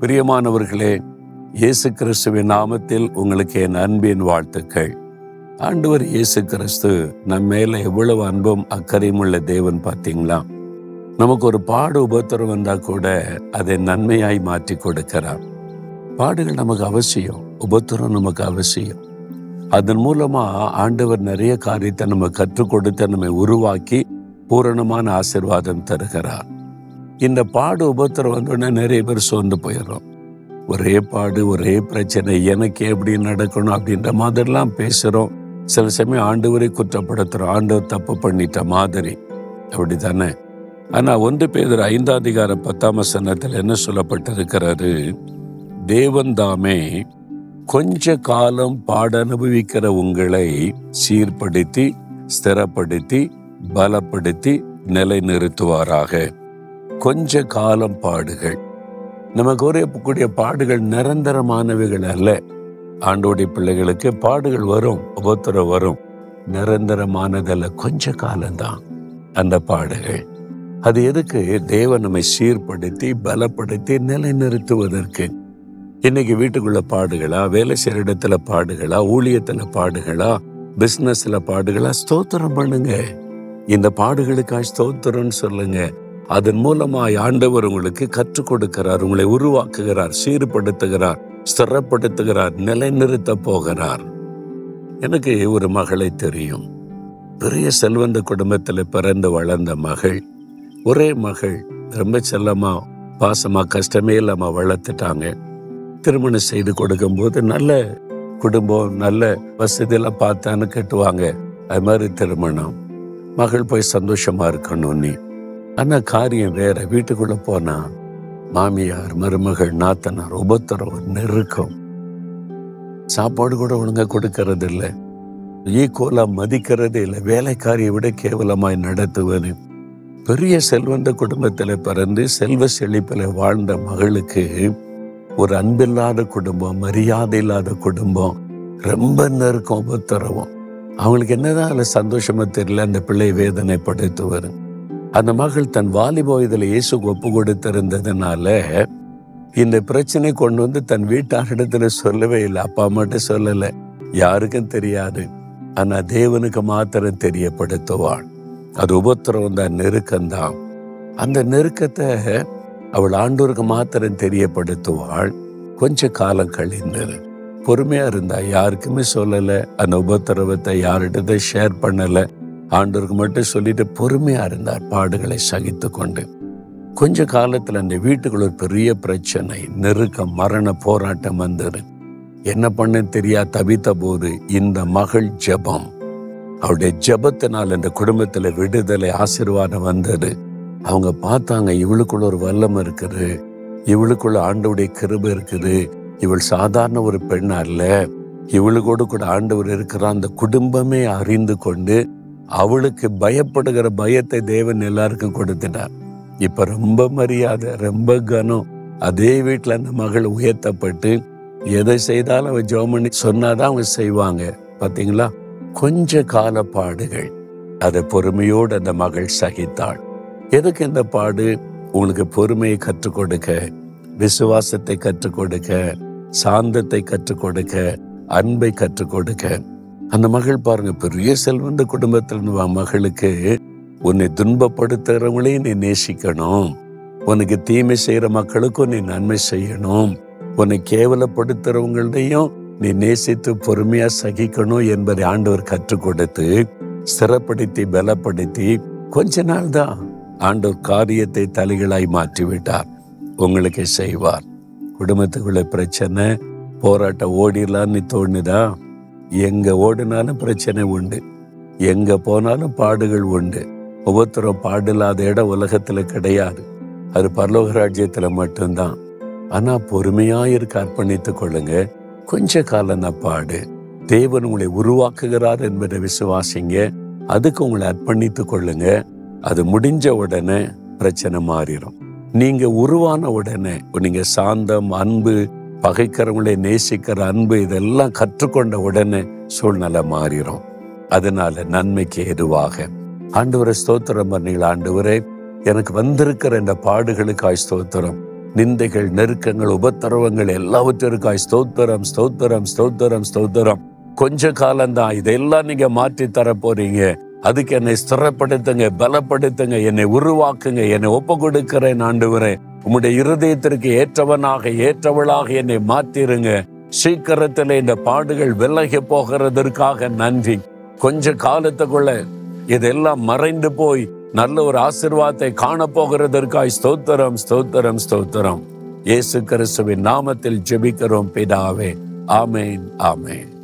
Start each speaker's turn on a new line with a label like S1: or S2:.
S1: பிரியமானவர்களே இயேசு கிறிஸ்துவின் நாமத்தில் உங்களுக்கு என் அன்பின் வாழ்த்துக்கள். ஆண்டவர் இயேசு கிறிஸ்து நம்ம மேல எவ்வளவு அன்பும் அக்கறையும் உள்ள தேவன் பார்த்தீங்களா? நமக்கு ஒரு பாடு உபத்திரம் வந்தா கூட அதை நன்மையாய் மாற்றி கொடுக்கிறார். பாடுகள் நமக்கு அவசியம் உபத்திரம் நமக்கு அவசியம். அதன் மூலமா ஆண்டவர் நிறைய காரியத்தை நம்ம கற்றுக் கொடுத்து நம்மை உருவாக்கி பூரணமான ஆசிர்வாதம் தருகிறார். இந்த பாடு உபத்திரம் வந்தோடனே நிறைய பேர் சோர்ந்து போயிடுறோம். ஒரே பாடு ஒரே பிரச்சனை எனக்கு எப்படி நடக்கணும் அப்படின்ற மாதிரிலாம் பேசுகிறோம் சில சமயம் ஆண்டவரை குற்றப்படுத்துகிறோம் ஆண்டவர் தப்பு பண்ணிட்ட மாதிரி. அப்படித்தானே? ஆனால் ஒன்று பேர் ஐந்தாம் அதிகார பத்தாம் வசனத்தில் என்ன சொல்லப்பட்டிருக்கிறாரு தேவன் தாமே கொஞ்ச காலம் பாட அனுபவிக்கிற உங்களை சீர்படுத்தி ஸ்திரப்படுத்தி பலப்படுத்தி நிலைநிறுத்துவாராக. கொஞ்ச காலம் பாடுகள். நமக்கு கூறிய பாடுகள் நிரந்தரமானவைகள் அல்ல. ஆண்டோடைய பிள்ளைகளுக்கு பாடுகள் வரும் உபத்திரம் வரும். நிரந்தரமானதல்ல கொஞ்ச காலம்தான் அந்த பாடுகள். அது எதுக்கு? தேவன் நம்மை சீர்படுத்தி பலப்படுத்தி நிலைநிறுத்துவதற்கு. இன்னைக்கு வீட்டுக்குள்ள பாடுகளா வேலை செய்யற இடத்துல பாடுகளா ஊழியத்துல பாடுகளா பிசினஸ்ல பாடுகளா ஸ்தோத்திரம் பண்ணுங்க. இந்த பாடுகளுக்காக ஸ்தோத்திரம்னு சொல்லுங்க. அதன் மூலமாய் ஆண்டவர் உங்களுக்கு கற்றுக் கொடுக்கிறார் உங்களை உருவாக்குகிறார் சீர்படுத்துகிறார் ஸ்திரப்படுத்துகிறார் நிலைநிறுத்த போகிறார். எனக்கு ஒரு மகளை தெரியும். பெரிய செல்வந்த குடும்பத்தில் பிறந்து வளர்ந்த மகள் ஒரே மகள் ரொம்ப செல்லமா பாசமா கஷ்டமே இல்லாம வளர்த்துட்டாங்க. திருமணம் செய்து கொடுக்கும்போது நல்ல குடும்பம் நல்ல வசதியெல்லாம் பார்த்தான்னு கட்டுவாங்க. அது மாதிரி திருமணம். மகள் போய் சந்தோஷமா இருக்கணும் நீ. ஆனா காரியம் வேற. வீட்டுக்குள்ள போனா மாமியார் மருமகள் நாத்தனார் உபத்திரம் நெருக்கம். சாப்பாடு கூட ஒழுங்கா கொடுக்கறது இல்லை ஈக்குவலா மதிக்கிறதே இல்லை. வேலைக்காரியை விட கேவலமாய் நடத்துவது பெரிய செல்வந்த குடும்பத்தில் பிறந்து செல்வ செழிப்பில் வாழ்ந்த மகளுக்கு ஒரு அன்பில்லாத குடும்பம் மரியாதை இல்லாத குடும்பம் ரொம்ப நெருக்கம் உபத்தரவும். அவங்களுக்கு என்னதான் அதில் சந்தோஷமா தெரியல. அந்த பிள்ளை வேதனைப்படுத்துவார். அந்த மகள் தன் வாலிப வயதில் இயேசு ஒப்பு கொடுத்திருந்ததுனால இந்த பிரச்சனை கொண்டு வந்து தன் வீட்டாரிடத்துல சொல்லவே இல்லை. அப்பா மட்டும் சொல்லல. யாருக்கும் தெரியாது. ஆனா தேவனுக்கு மாத்திரம் தெரியப்படுத்துவாள். அது உபத்திரம் தான் நெருக்கம்தான் அந்த நெருக்கத்தை அவள் ஆண்டோருக்கு மாத்திரம் தெரியப்படுத்துவாள். கொஞ்ச காலம் கழிந்தது பொறுமையா இருந்தா யாருக்குமே சொல்லல. அந்த உபத்திரவத்தை யார்கிட்ட ஷேர் பண்ணல. ஆண்டோருக்கு மட்டும் சொல்லிட்டு பொறுமையா இருந்தார் பாடுகளை சகித்து கொண்டு. கொஞ்ச காலத்துல அந்த வீட்டுக்குள்ள ஒரு பெரிய பிரச்சனை நெருக்கம் மரண போராட்டம் வந்தது. என்ன பண்ண தெரியா தவித்த போது இந்த மகள் ஜெபம். அவருடைய ஜெபத்தினால் இந்த குடும்பத்துல விடுதலை ஆசீர்வாதம் வந்தது. அவங்க பார்த்தாங்க இவளுக்குள்ள ஒரு வல்லம் இருக்குது. இவளுக்குள்ள ஆண்டவுடைய கிருபை இருக்குது. இவள் சாதாரண ஒரு பெண் அல்ல. இவளுக்கோடு கூட ஆண்டவர் இருக்கிற அந்த குடும்பமே அறிந்து கொண்டு அவளுக்கு பயப்படுகிற பயத்தை தேவன் எல்லாருக்கும் கொடுத்துட்டார். இப்ப ரொம்ப மரியாதை ரொம்ப கனம். அதே வீட்டில் அந்த மகள் உயர்த்தப்பட்டு எதை செய்தாலும் அவ ஜோமணி சொன்னாதான் அவங்க செய்வாங்க. பாத்தீங்களா? கொஞ்ச கால பாடுகள் அதை பொறுமையோடு அந்த மகள் சகித்தாள். எதுக்கு இந்த பாடு? உங்களுக்கு பொறுமையை கற்றுக் கொடுக்க விசுவாசத்தை கற்றுக் கொடுக்க சாந்தத்தை கற்றுக் கொடுக்க அன்பை கற்றுக் கொடுக்க. அந்த மகள் பாருங்க பெரிய செல்வந்த குடும்பத்தில் மகளுக்கு. உன்னை துன்பப்படுத்துகிறவங்களையும் நீ நேசிக்கணும். உனக்கு தீமை செய்கிற மக்களுக்கும் நீ நன்மை செய்யணும். உன்னை கேவலப்படுத்துகிறவங்களையும் நீ நேசித்து பொறுமையா சகிக்கணும் என்பதை ஆண்டவர் கற்றுக் கொடுத்து ஸ்திரப்படுத்தி பலப்படுத்தி கொஞ்ச நாள் தான் ஆண்டவர் காரியத்தை தலைகளாய் மாற்றி விட்டார் உங்களுக்கு செய்வார். குடும்பத்துக்குள்ள பிரச்சனை போராட்டம் ஓடிடலான்னு தோணுதா? எங்க ஓடினாலும் பிரச்சனை உண்டு. எங்க போனாலும் பாடுகள் உண்டு. ஒவ்வொருத்தரும் பாடில்லாத இடம் உலகத்துல கிடையாது. அது பரலோக ராஜ்யத்துல மட்டும்தான். ஆனா பொறுமையா இருக்க அர்ப்பணித்துக் கொள்ளுங்க. கொஞ்ச காலம் தான் பாடு. தேவன் உங்களை உருவாக்குகிறார் என்பதை விசுவாசிங்க. அதுக்கு உங்களை அர்ப்பணித்துக் கொள்ளுங்க. அது முடிஞ்ச உடனே பிரச்சனை மாறிடும் நீங்க உருவான உடனே நீங்க சாந்தம் அன்பு பகைக்கிறவங்களை நேசிக்கிற அன்பு இதெல்லாம் கற்றுக்கொண்ட உடனே சூழ்நிலை மாறிடும் அதனால நன்மைக்கு எதுவாக ஆண்டவரை ஸ்தோத்திரம் பண்ணீங்களா ஆண்டவரே. எனக்கு வந்திருக்கிற இந்த பாடுகளுக்காய் ஸ்தோத்திரம். நிந்தைகள் நெருக்கங்கள் உபத்திரவங்கள் எல்லாவற்றிற்காய் ஸ்தோத்திரம் ஸ்தோத்திரம் ஸ்தோத்திரம் ஸ்தோத்திரம். கொஞ்ச காலம்தான். இதெல்லாம் நீங்க மாற்றி தர போறீங்க அதுக்கு என்னை ஸ்திரப்படுத்துங்க பலப்படுத்துங்க என்னை உருவாக்குங்க என்னை ஒப்பு கொடுக்கிறேன் ஆண்டவரேன் உம்முடைய இருதயத்திற்கு ஏற்றவனாக ஏற்றவளாக என்னை மாத்திருங்க. சீக்கிரத்தில் இந்த பாடுகள் விலகி போகிறதற்காக நன்றி. கொஞ்ச காலத்துக்குள்ள இதெல்லாம் மறைந்து போய் நல்ல ஒரு ஆசிர்வாதத்தை காண போகிறதற்காய் ஸ்தோத்திரம் ஸ்தோத்திரம் ஸ்தோத்திரம். இயேசு கிறிஸ்துவின் நாமத்தில் ஜெபிக்கிறோம் பிதாவே. ஆமேன் ஆமேன்.